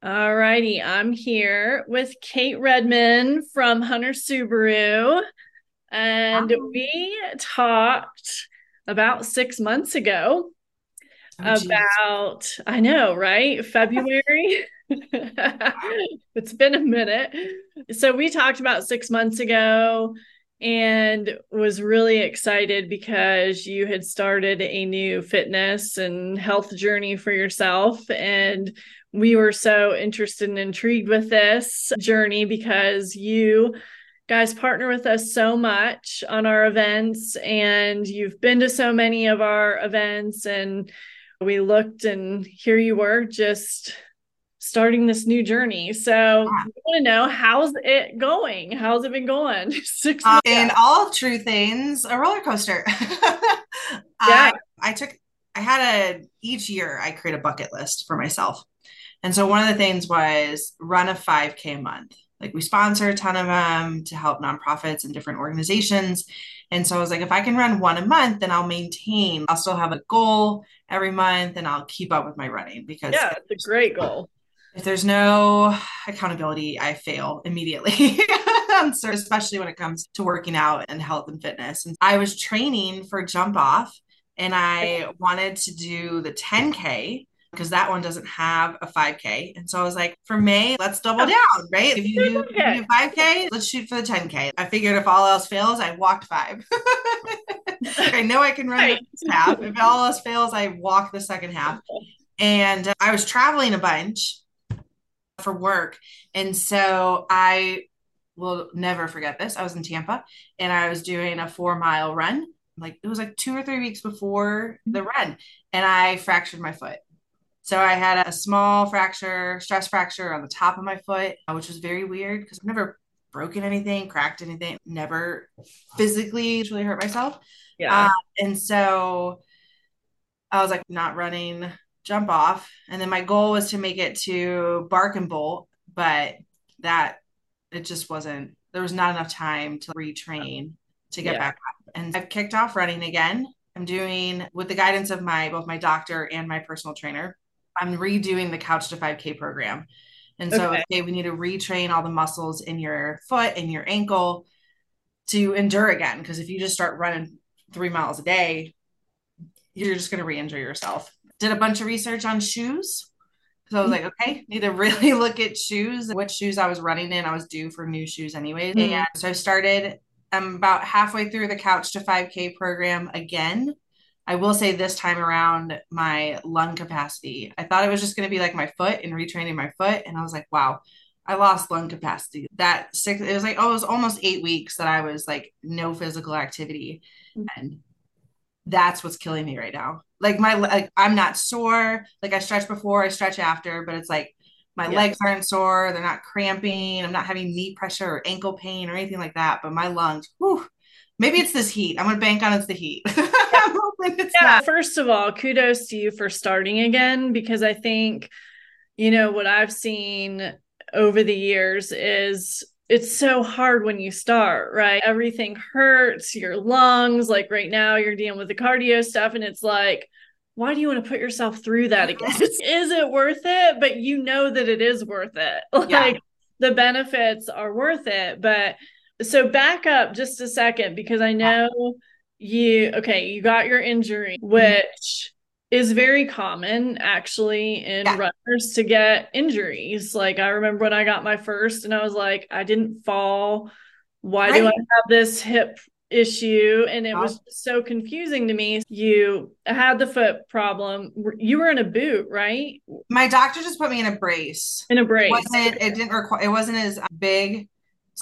All righty, I'm here with Kate Redmond from Hunter Subaru, and Oh, we talked about six months ago oh, geez. about, I know, right? February. It's been a minute. So we talked about six months ago and was really excited because you had started a new fitness and health journey for yourself. And we were so interested and intrigued with this journey because you guys partner with us so much on our events and you've been to so many of our events and we looked and here you were just starting this new journey. So I Yeah. want to know how's it going? How's it been going? Six Uh, in all true things, a roller coaster. Yeah. I I took I had a each year I create a bucket list for myself. And so one of the things was run a 5K a month. Like we sponsor a ton of them to help nonprofits and different organizations. And so I was like, if I can run one a month, then I'll maintain, I'll still have a goal every month and I'll keep up with my running because Yeah, it's a great goal. If there's no accountability, I fail immediately. so especially when it comes to working out and health and fitness. And I was training for jump off and I wanted to do the 10K because that one doesn't have a 5K. And so I was like, for May, let's double down, right? If you do, Okay. 5K, let's shoot for the 10K. I figured if all else fails, I walked five. I know I can run the Right. first half. If all else fails, I walk the second half. And uh, I was traveling a bunch for work. And so I will never forget this. I was in Tampa and I was doing a four mile run. Like it was like two or three weeks before the run, and I fractured my foot. So I had a small fracture, stress fracture on the top of my foot, uh, which was very weird because I've never broken anything, cracked anything, never physically really hurt myself. Uh, Yeah. and so I was like not running jump off. And then my goal was to make it to Bark and Bolt, but that it just wasn't there was not enough time to retrain to get Yeah. back up. And I've kicked off running again. I'm doing with the guidance of my both my doctor and my personal trainer. I'm redoing the Couch to 5K program. And so Okay. okay, we need to retrain all the muscles in your foot and your ankle to endure again. Because if you just start running three miles a day, you're just going to re-injure yourself. Did a bunch of research on shoes. So I was like, okay, need to really look at shoes, what shoes I was running in. I was due for new shoes anyways. Mhm. And so I started, I'm about halfway through the Couch to 5K program again. I will say this time around, my lung capacity. I thought it was just going to be like my foot and retraining my foot. And I was like, wow, I lost lung capacity. That six, it was like, oh, it was almost eight weeks that I was like no physical activity. Mm-hmm. And that's what's killing me right now. Like my like I'm not sore. Like I stretch before, I stretch after, but it's like my Yeah. legs aren't sore, they're not cramping, I'm not having knee pressure or ankle pain or anything like that. But my lungs, whew, maybe it's this heat. I'm gonna bank on it's the heat. I'm hoping it's Yeah. not. First of all, kudos to you for starting again because I think, you know, what I've seen over the years is it's so hard when you start, right? Everything hurts, your lungs. Like right now, you're dealing with the cardio stuff, and it's like, why do you want to put yourself through that again? is it worth it? But you know that it is worth it. Yeah. Like the benefits are worth it. But so back up just a second because I know you, okay, you got your injury, mm-hmm. which is very common actually in Yeah. runners to get injuries. Like I remember when I got my first and I was like, I didn't fall. Why do I have this hip issue? And it was so confusing to me. You had the foot problem. You were in a boot, right? My doctor just put me in a brace. In a It brace. wasn't it didn't require it wasn't as big.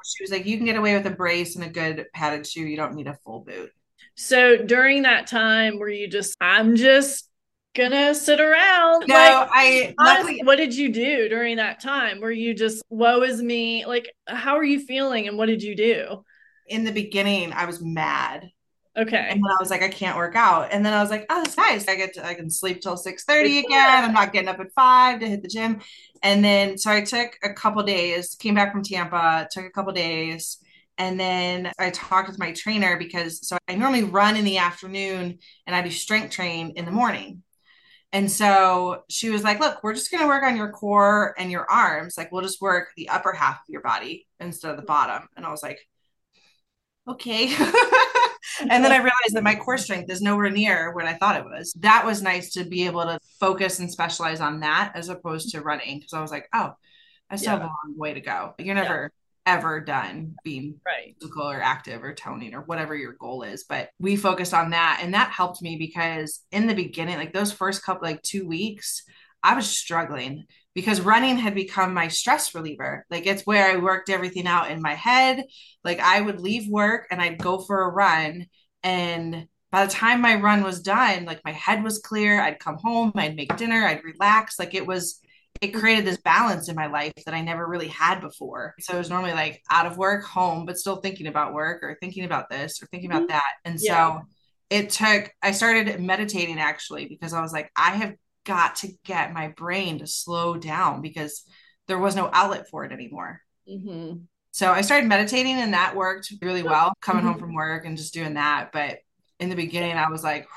She was like, you can get away with a brace and a good padded shoe. You don't need a full boot. So during that time, were you just, I'm just gonna sit around? No, Like, I honestly, luckily what did you do during that time? Were you just, woe is me? Like, how are you feeling and what did you do? in the beginning I was mad. Okay. And then I was like, I can't work out. And then I was like, oh, it's nice. I get to, I can sleep till 6:30 again. I'm not getting up at five to hit the gym. And then so I took a couple days, came back from Tampa, took a couple days, and then I talked with my trainer because so I normally run in the afternoon and I do strength train in the morning. And so she was like, Look, we're just going to work on your core and your arms. Like, we'll just work the upper half of your body instead of the bottom. And I was like, Okay. and then I realized that my core strength is nowhere near what I thought it was. That was nice to be able to focus and specialize on that as opposed to running. Cause I was like, Oh, I still yeah. have a long way to go. You're never ever done being right. physical or active or toning or whatever your goal is. But we focused on that. And that helped me because in the beginning, like those first couple, like two weeks, I was struggling because running had become my stress reliever. Like it's where I worked everything out in my head. Like I would leave work and I'd go for a run. And by the time my run was done, like my head was clear. I'd come home, I'd make dinner, I'd relax. Like it was, it created this balance in my life that I never really had before. So it was normally like out of work, home, but still thinking about work or thinking about this or thinking about mm-hmm. that. And yeah. so it took, I started meditating actually because I was like, I have got to get my brain to slow down because there was no outlet for it anymore. Mm-hmm. So I started meditating and that worked really well coming mm-hmm. home from work and just doing that. But in the beginning, I was like,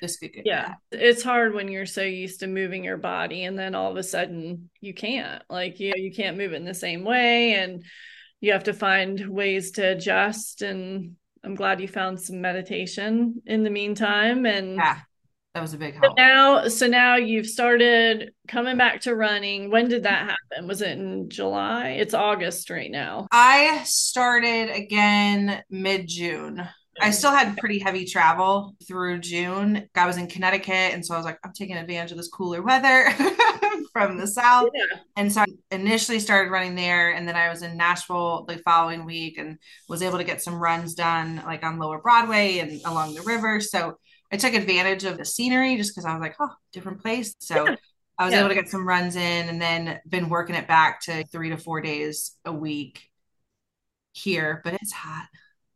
get yeah it's hard when you're so used to moving your body and then all of a sudden you can't. Like you you can't move it in the same way and you have to find ways to adjust and i'm glad you found some meditation in the meantime and yeah that was a big help. So now so now you've started coming back to running. When did that happen? Was it in july? It's august right now. I started again mid-june I still had pretty heavy travel through June. I was in Connecticut, and so I was like, I'm taking advantage of this cooler weather from the south. Yeah. And so I initially started running there, and then I was in Nashville the following week and was able to get some runs done like on Lower Broadway and along the river. So I took advantage of the scenery just because I was like, oh, different place. So yeah. I was yeah. able to get some runs in and then been working it back to three to four days a week here, but it's hot.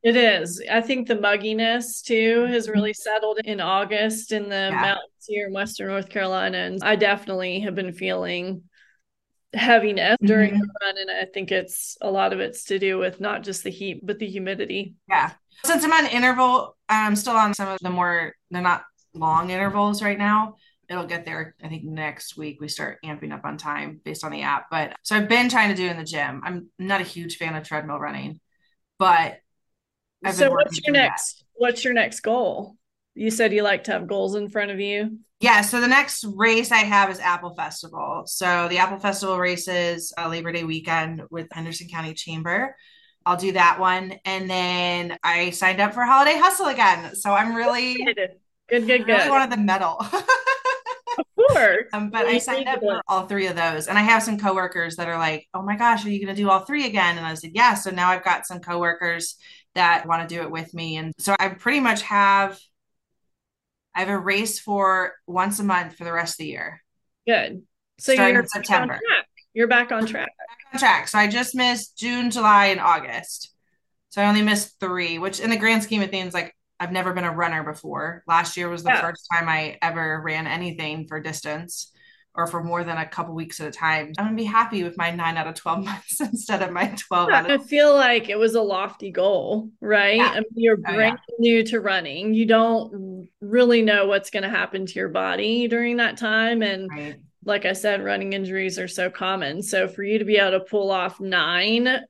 It is. I think the mugginess too has mm-hmm. really settled in August in the yeah. mountains here in Western North Carolina. And I definitely have been feeling heaviness during mm-hmm. the run. And I think it's a lot of it's to do with not just the heat, but the humidity. Yeah. Since I'm on interval, I'm still on some of the more, they're not long intervals right now. It'll get there. I think next week we start amping up on time based on the app. But so I've been trying to do in the gym. I'm not a huge fan of treadmill running, but I've so what's your next that. what's your next goal? You said you like to have goals in front of you. Yeah, so the next race I have is Apple Festival. So the Apple Festival races uh, Labor Day weekend with Henderson County Chamber. I'll do that one, and then I signed up for Holiday Hustle again. So I'm really good, good, good. Really wanted the medal. of course. Um, but I signed up for all three of those, and I have some coworkers that are like, "Oh my gosh, are you going to do all three again?" And I said, "Yeah." So now I've got some coworkers that want to do it with me. And so I pretty much have I have a race for once a month for the rest of the year. Good. So Starting you're September. You're back on track. Back on track. So I just missed June, July, and August. So I only missed three, which in the grand scheme of things, like I've never been a runner before. Last year was the yeah. first time I ever ran anything for distance or for more than a couple weeks at a time, I'm gonna be happy with my nine out of 12 months instead of my 12 yeah, I feel like it was a lofty goal, right? Yeah. I mean, you're brand oh, yeah. new to running. You don't really know what's gonna happen to your body during that time. And right. like I said, running injuries are so common. So for you to be able to pull off nine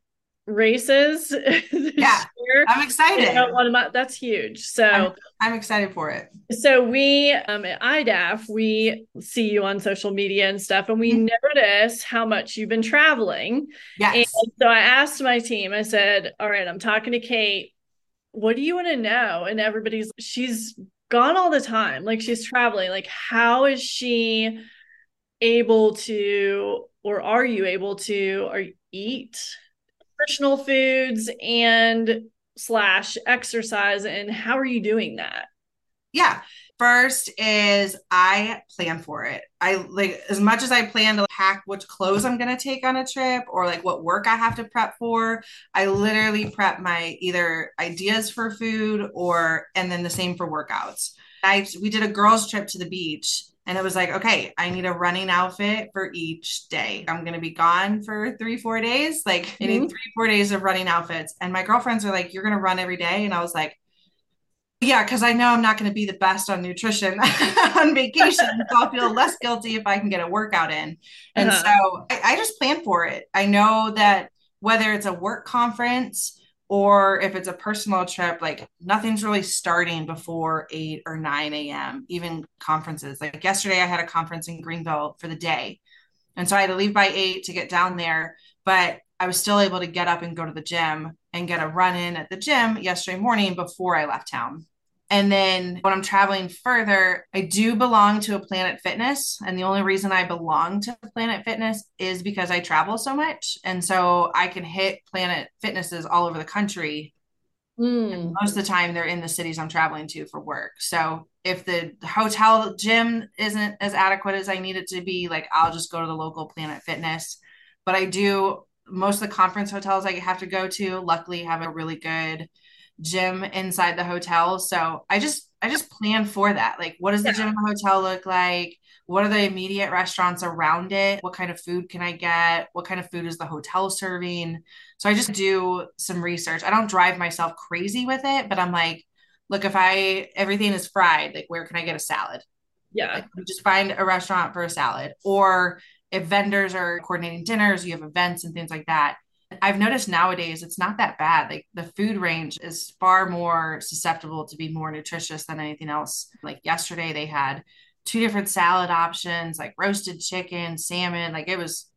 races. yeah, year. I'm excited. one that's huge. So I'm, I'm, excited for it. So we um, at IDAF, we see you on social media and stuff, and we mm-hmm. notice how much you've been traveling. Yes. And so I asked my team. I said, "All right, I'm talking to Kate. What do you want to know?" And everybody's she's gone all the time. Like she's traveling. Like how is she able to or are you able to or eat nutritional foods and slash exercise and how are you doing that? Yeah. First is i plan for it. I like as much as i plan to pack which clothes i'm going to take on a trip or like what work i have to prep for i literally prep my either ideas for food or and then the same for workouts. I we did a girls trip to the beach and it was like, okay, I need a running outfit for each day. I'm going to be gone for three, four days. Like, mm-hmm. I need mm-hmm. three, four days of running outfits. And my girlfriends are like, you're going to run every day. And I was like, Yeah, because I know I'm not going to be the best on nutrition on vacation. so I'll feel less guilty if I can get a workout in. And uh-huh. so I, I just plan for it. I know that whether it's a work conference or if it's a personal trip, like nothing's really starting before 8 or 9 a.m., even conferences. Like yesterday, I had a conference in Greenville for the day. And so I had to leave by 8 to get down there. But I was still able to get up and go to the gym and get a run in at the gym yesterday morning before I left town. And then when I'm traveling further, I do belong to a Planet Fitness. And the only reason I belong to Planet Fitness is because I travel so much. And so I can hit Planet Fitnesses all over the country. Mm. Most of the time, they're in the cities I'm traveling to for work. So if the hotel gym isn't as adequate as I need it to be, like I'll just go to the local Planet Fitness. But I do most of the conference hotels I have to go to, luckily, have a really good gym inside the hotel. So I just I just plan for that. Like, what does the yeah. gym in the hotel look like? What are the immediate restaurants around it? What kind of food can I get? What kind of food is the hotel serving? So I just do some research. I don't drive myself crazy with it, but I'm like, look, if I everything is fried, like where can I get a salad? Yeah. Like, just find a restaurant for a salad. Or if vendors are coordinating dinners, you have events and things like that. I've noticed nowadays it's not that bad. Like the food range is far more susceptible to be more nutritious than anything else. Like yesterday, they had two different salad options, like roasted chicken, salmon. Like it was,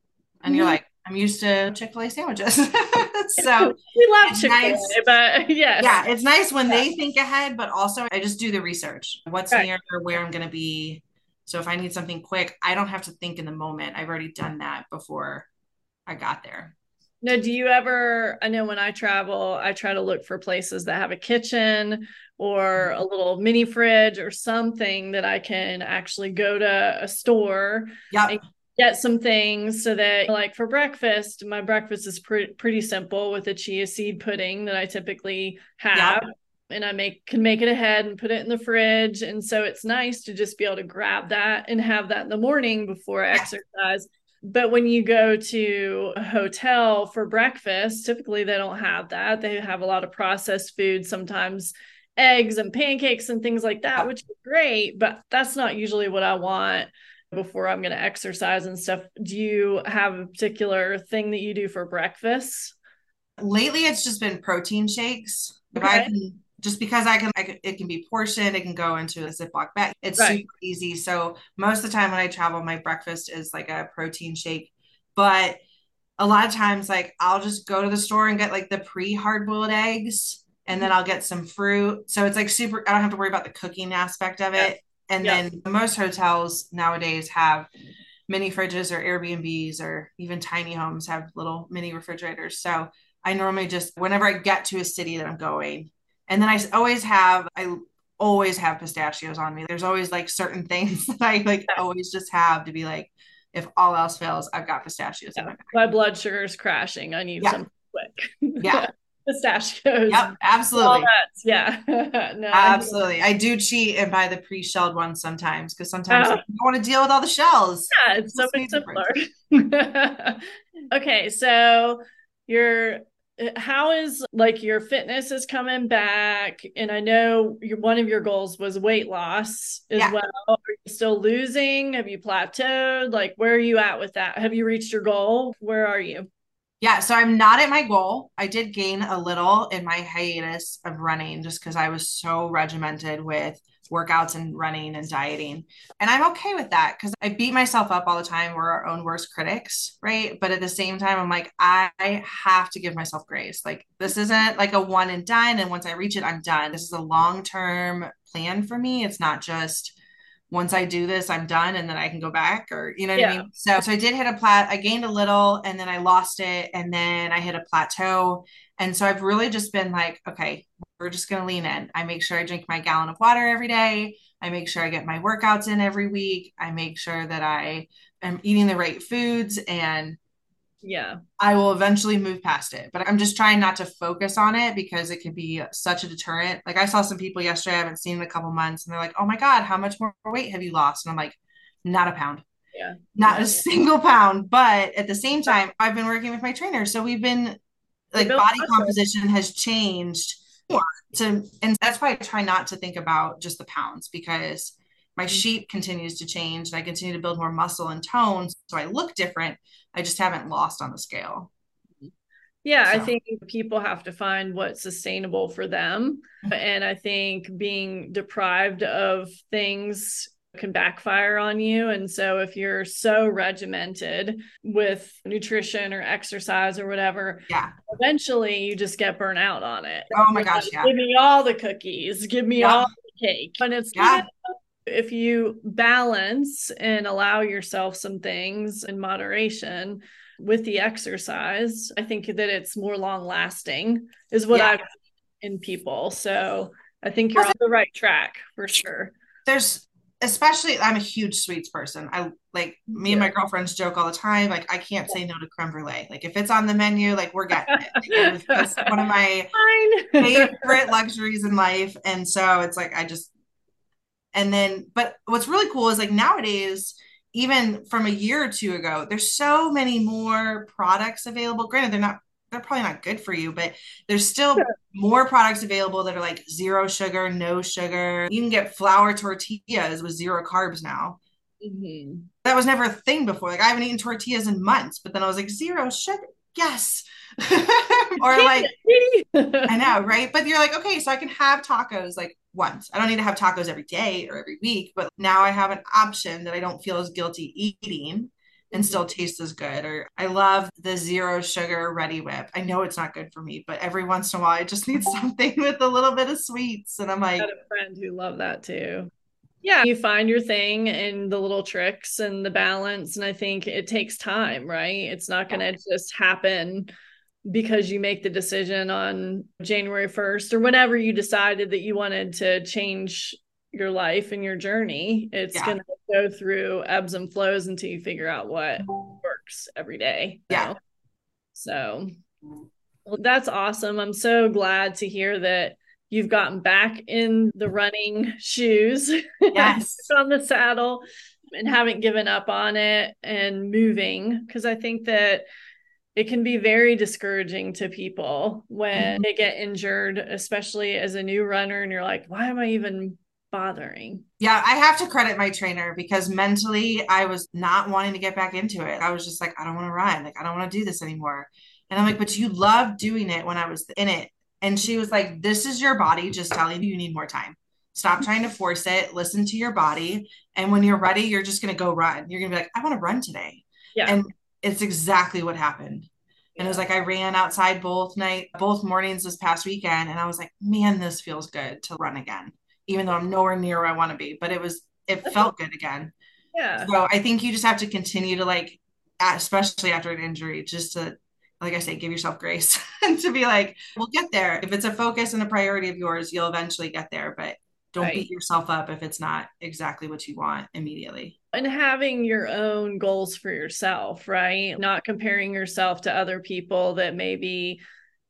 and you're mm-hmm. like, I'm used to Chick fil A sandwiches. so we love Chick fil A, nice. but yes. Yeah, it's nice when yeah. they think ahead, but also I just do the research. What's right. near where I'm going to be. So if I need something quick, I don't have to think in the moment. I've already done that before I got there. Now, do you ever? I know when I travel, I try to look for places that have a kitchen or a little mini fridge or something that I can actually go to a store yep. and get some things so that, like for breakfast, my breakfast is pre- pretty simple with a chia seed pudding that I typically have. Yep. And I make can make it ahead and put it in the fridge. And so it's nice to just be able to grab that and have that in the morning before I exercise but when you go to a hotel for breakfast, typically they don't have that. They have a lot of processed food, sometimes eggs and pancakes and things like that, which is great, but that's not usually what I want before I'm going to exercise and stuff. Do you have a particular thing that you do for breakfast? Lately, it's just been protein shakes. Okay. If I can just because I can, I can, it can be portioned, it can go into a Ziploc bag. It's right. super easy. So most of the time when I travel, my breakfast is like a protein shake. But a lot of times, like I'll just go to the store and get like the pre hard boiled eggs, and then mm-hmm. I'll get some fruit. So it's like super. I don't have to worry about the cooking aspect of it. Yeah. And yeah. then most hotels nowadays have mini fridges or Airbnbs or even tiny homes have little mini refrigerators. So I normally just whenever I get to a city that I'm going, and then I always have, I always have pistachios on me. There's always like certain things that I like always just have to be like, if all else fails, I've got pistachios. Yeah. My, my, blood sugar is crashing. I need yeah. some quick. Yeah. pistachios. Yep, absolutely. Yeah. no, absolutely. I, I, do cheat and buy the pre-shelled ones sometimes because sometimes oh. I don't want to deal with all the shells. Yeah, it's so much simpler. okay, so you're Uh, how is like your fitness is coming back? And i know your, one of your goals was weight loss as yeah. well. Are you still losing? Have you plateaued? Like where are you at with that? Have you reached your goal? Where are you? Yeah so i'm not at my goal. I did gain a little in my hiatus of running just because i was so regimented with workouts and running and dieting. And I'm okay with that because I beat myself up all the time. We're our own worst critics, right? But at the same time, I'm like, I have to give myself grace. Like, this isn't like a one and done. And once I reach it, I'm done. This is a long term plan for me. It's not just, once I do this, I'm done and then I can go back or you know what yeah. I mean? So so I did hit a plat I gained a little and then I lost it and then I hit a plateau. And so I've really just been like, okay, we're just gonna lean in. I make sure I drink my gallon of water every day. I make sure I get my workouts in every week. I make sure that I am eating the right foods and yeah. I will eventually move past it. But i'm just trying not to focus on it because it can be such a deterrent. Like i saw some people yesterday i haven't seen in a couple months and they're like oh my god how much more weight have you lost? And i'm like not a pound. Yeah. Not a single pound. But at the same time i've been working with my trainer. So we've been like body composition has changed more to and that's why I try not to think about just the pounds because my mm-hmm. shape continues to change and I continue to build more muscle and tone. So I look different. I just haven't lost on the scale. Yeah, so. I think people have to find what's sustainable for them. Mm-hmm. And I think being deprived of things can backfire on you. And so if you're so regimented with nutrition or exercise or whatever, yeah, eventually you just get burnt out on it. Oh my gosh, yeah. Give me all the cookies, give me yeah. all the cake. And it's yeah. if you balance and allow yourself some things in moderation with the exercise, I think that it's more long lasting is what yeah. I've seen in people. So I think you're on the right track for sure. There's especially I'm a huge sweets person. I like me yeah. and my girlfriends joke all the time. Like I can't say no to creme brulee. Like if it's on the menu, like we're getting it. It's one of my favorite luxuries in life. And so it's like I just and then but what's really cool is like nowadays even from a year or two ago there's so many more products available granted they're not they're probably not good for you, but there's still sure. more products available that are like zero sugar, no sugar. You can get flour tortillas with zero carbs now. Mm-hmm. That was never a thing before. Like I haven't eaten tortillas in months, but then I was like zero sugar. Yes. or like I know, right? But you're like, okay, so I can have tacos like once. I don't need to have tacos every day or every week, but now I have an option that I don't feel as guilty eating and still tastes as good. Or I love the zero sugar Reddi-wip. I know it's not good for me, but every once in a while I just need something with a little bit of sweets. And I'm like, I had a friend who loved that too. Yeah, you find your thing and the little tricks and the balance. And I think it takes time, right? It's not going to just happen because you make the decision on January 1st or whenever you decided that you wanted to change your life and your journey. It's yeah. going to go through ebbs and flows until you figure out what works every day. Yeah. So well, that's awesome. I'm so glad to hear that you've gotten back in the running shoes. Yes. on the saddle and haven't given up on it and moving. Cause I think that it can be very discouraging to people when mm-hmm. they get injured, especially as a new runner, and you're like, why am I even bothering. Yeah, I have to credit my trainer because mentally I was not wanting to get back into it. I was just like, I don't want to run. Like, I don't want to do this anymore. And I'm like, but you loved doing it when I was in it. And she was like, This is your body just telling you you need more time. Stop trying to force it. Listen to your body. And when you're ready, you're just going to go run. You're going to be like, I want to run today. Yeah. And it's exactly what happened. And it was like I ran outside both night, both mornings this past weekend, and I was like, man, this feels good to run again even though I'm nowhere near where I want to be. But it was it felt good again. Yeah. So I think you just have to continue to like, especially after an injury, just to like I say, give yourself grace and to be like, we'll get there. If it's a focus and a priority of yours, you'll eventually get there. But don't right. beat yourself up if it's not exactly what you want immediately. And having your own goals for yourself, right? Not comparing yourself to other people that maybe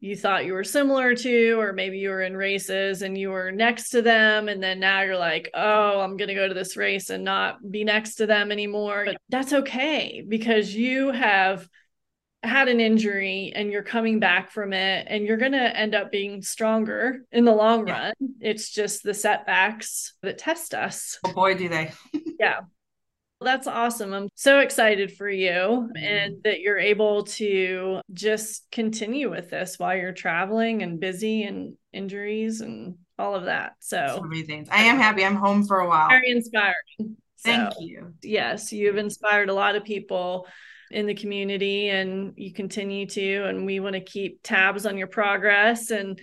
you thought you were similar to, or maybe you were in races and you were next to them. And then now you're like, oh, I'm going to go to this race and not be next to them anymore. But that's okay because you have had an injury and you're coming back from it and you're going to end up being stronger in the long yeah. run. It's just the setbacks that test us. Oh boy, do they. yeah. That's awesome. I'm so excited for you mm-hmm. and that you're able to just continue with this while you're traveling and busy and injuries and all of that. So, so many things. I am happy. I'm home for a while. Very inspiring. Thank so, you. Yes, you've inspired a lot of people in the community and you continue to and we want to keep tabs on your progress and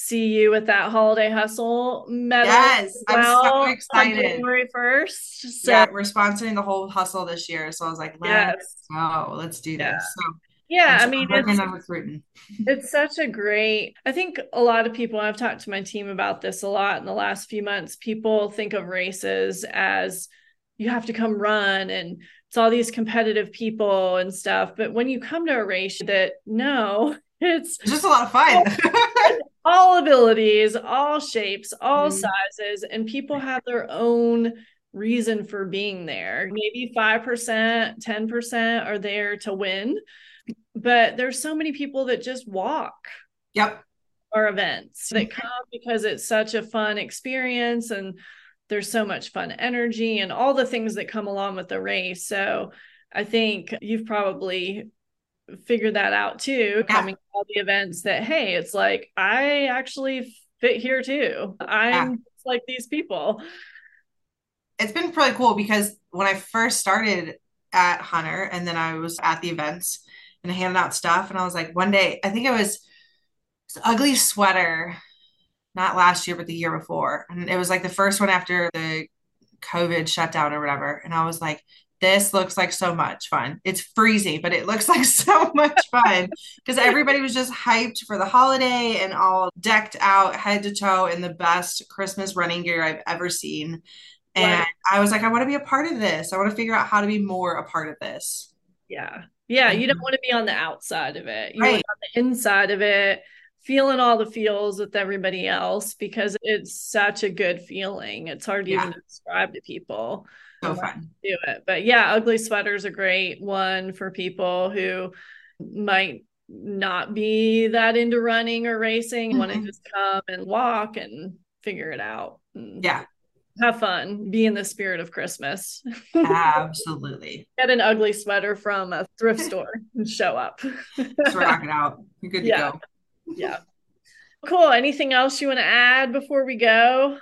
see you with that holiday hustle medal. Yes, well I'm so excited. January first. So. Yeah, we're sponsoring the whole hustle this year, so I was like, let's yes. go, let's do yeah. this. So, yeah, I mean, it's, it's such a great. I think a lot of people. I've talked to my team about this a lot in the last few months. People think of races as you have to come run and it's all these competitive people and stuff. But when you come to a race, that no, it's just a lot of fun. Oh, all abilities, all shapes, all mm sizes, and people have their own reason for being there. Maybe 5%, 10% are there to win, but there's so many people that just walk. Yep. our events that come because it's such a fun experience and there's so much fun energy and all the things that come along with the race. So I think you've probably figured that out too, yeah. coming to all the events that, hey, it's like, I actually fit here too. I'm yeah. like these people. It's been really cool because when I first started at Hunter and then I was at the events and handing out stuff, and I was like, one day, I think it was this ugly sweater, not last year, but the year before. And it was like the first one after the COVID shutdown or whatever. And I was like, this looks like so much fun. It's freezing, but it looks like so much fun because everybody was just hyped for the holiday and all decked out head to toe in the best Christmas running gear I've ever seen. And right. I was like, I want to be a part of this. I want to figure out how to be more a part of this. Yeah. Yeah. You don't mm-hmm. want to be on the outside of it. You right. want on the inside of it, feeling all the feels with everybody else because it's such a good feeling. It's hard to yeah. even describe to people so fun. Do it. But yeah, ugly sweaters a great one for people who might not be that into running or racing, mm-hmm. want to just come and walk and figure it out. Yeah. Have fun. Be in the spirit of Christmas. Absolutely. Get an ugly sweater from a thrift store and show up. Just rock it out. You're good to go. Yeah. Cool. Anything else you want to add before we go?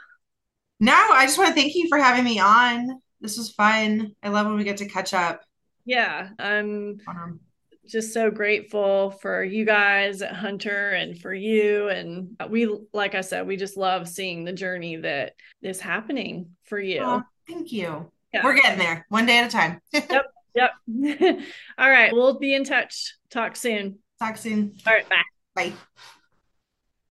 No, I just want to thank you for having me on this was fun. I love when we get to catch up. Yeah, I'm um, just so grateful for you guys at Hunter and for you. And we, like I said, we just love seeing the journey that is happening for you. Oh, thank you. Yeah. We're getting there one day at a time. yep. Yep. All right. We'll be in touch. Talk soon. Talk soon. All right. Bye. Bye.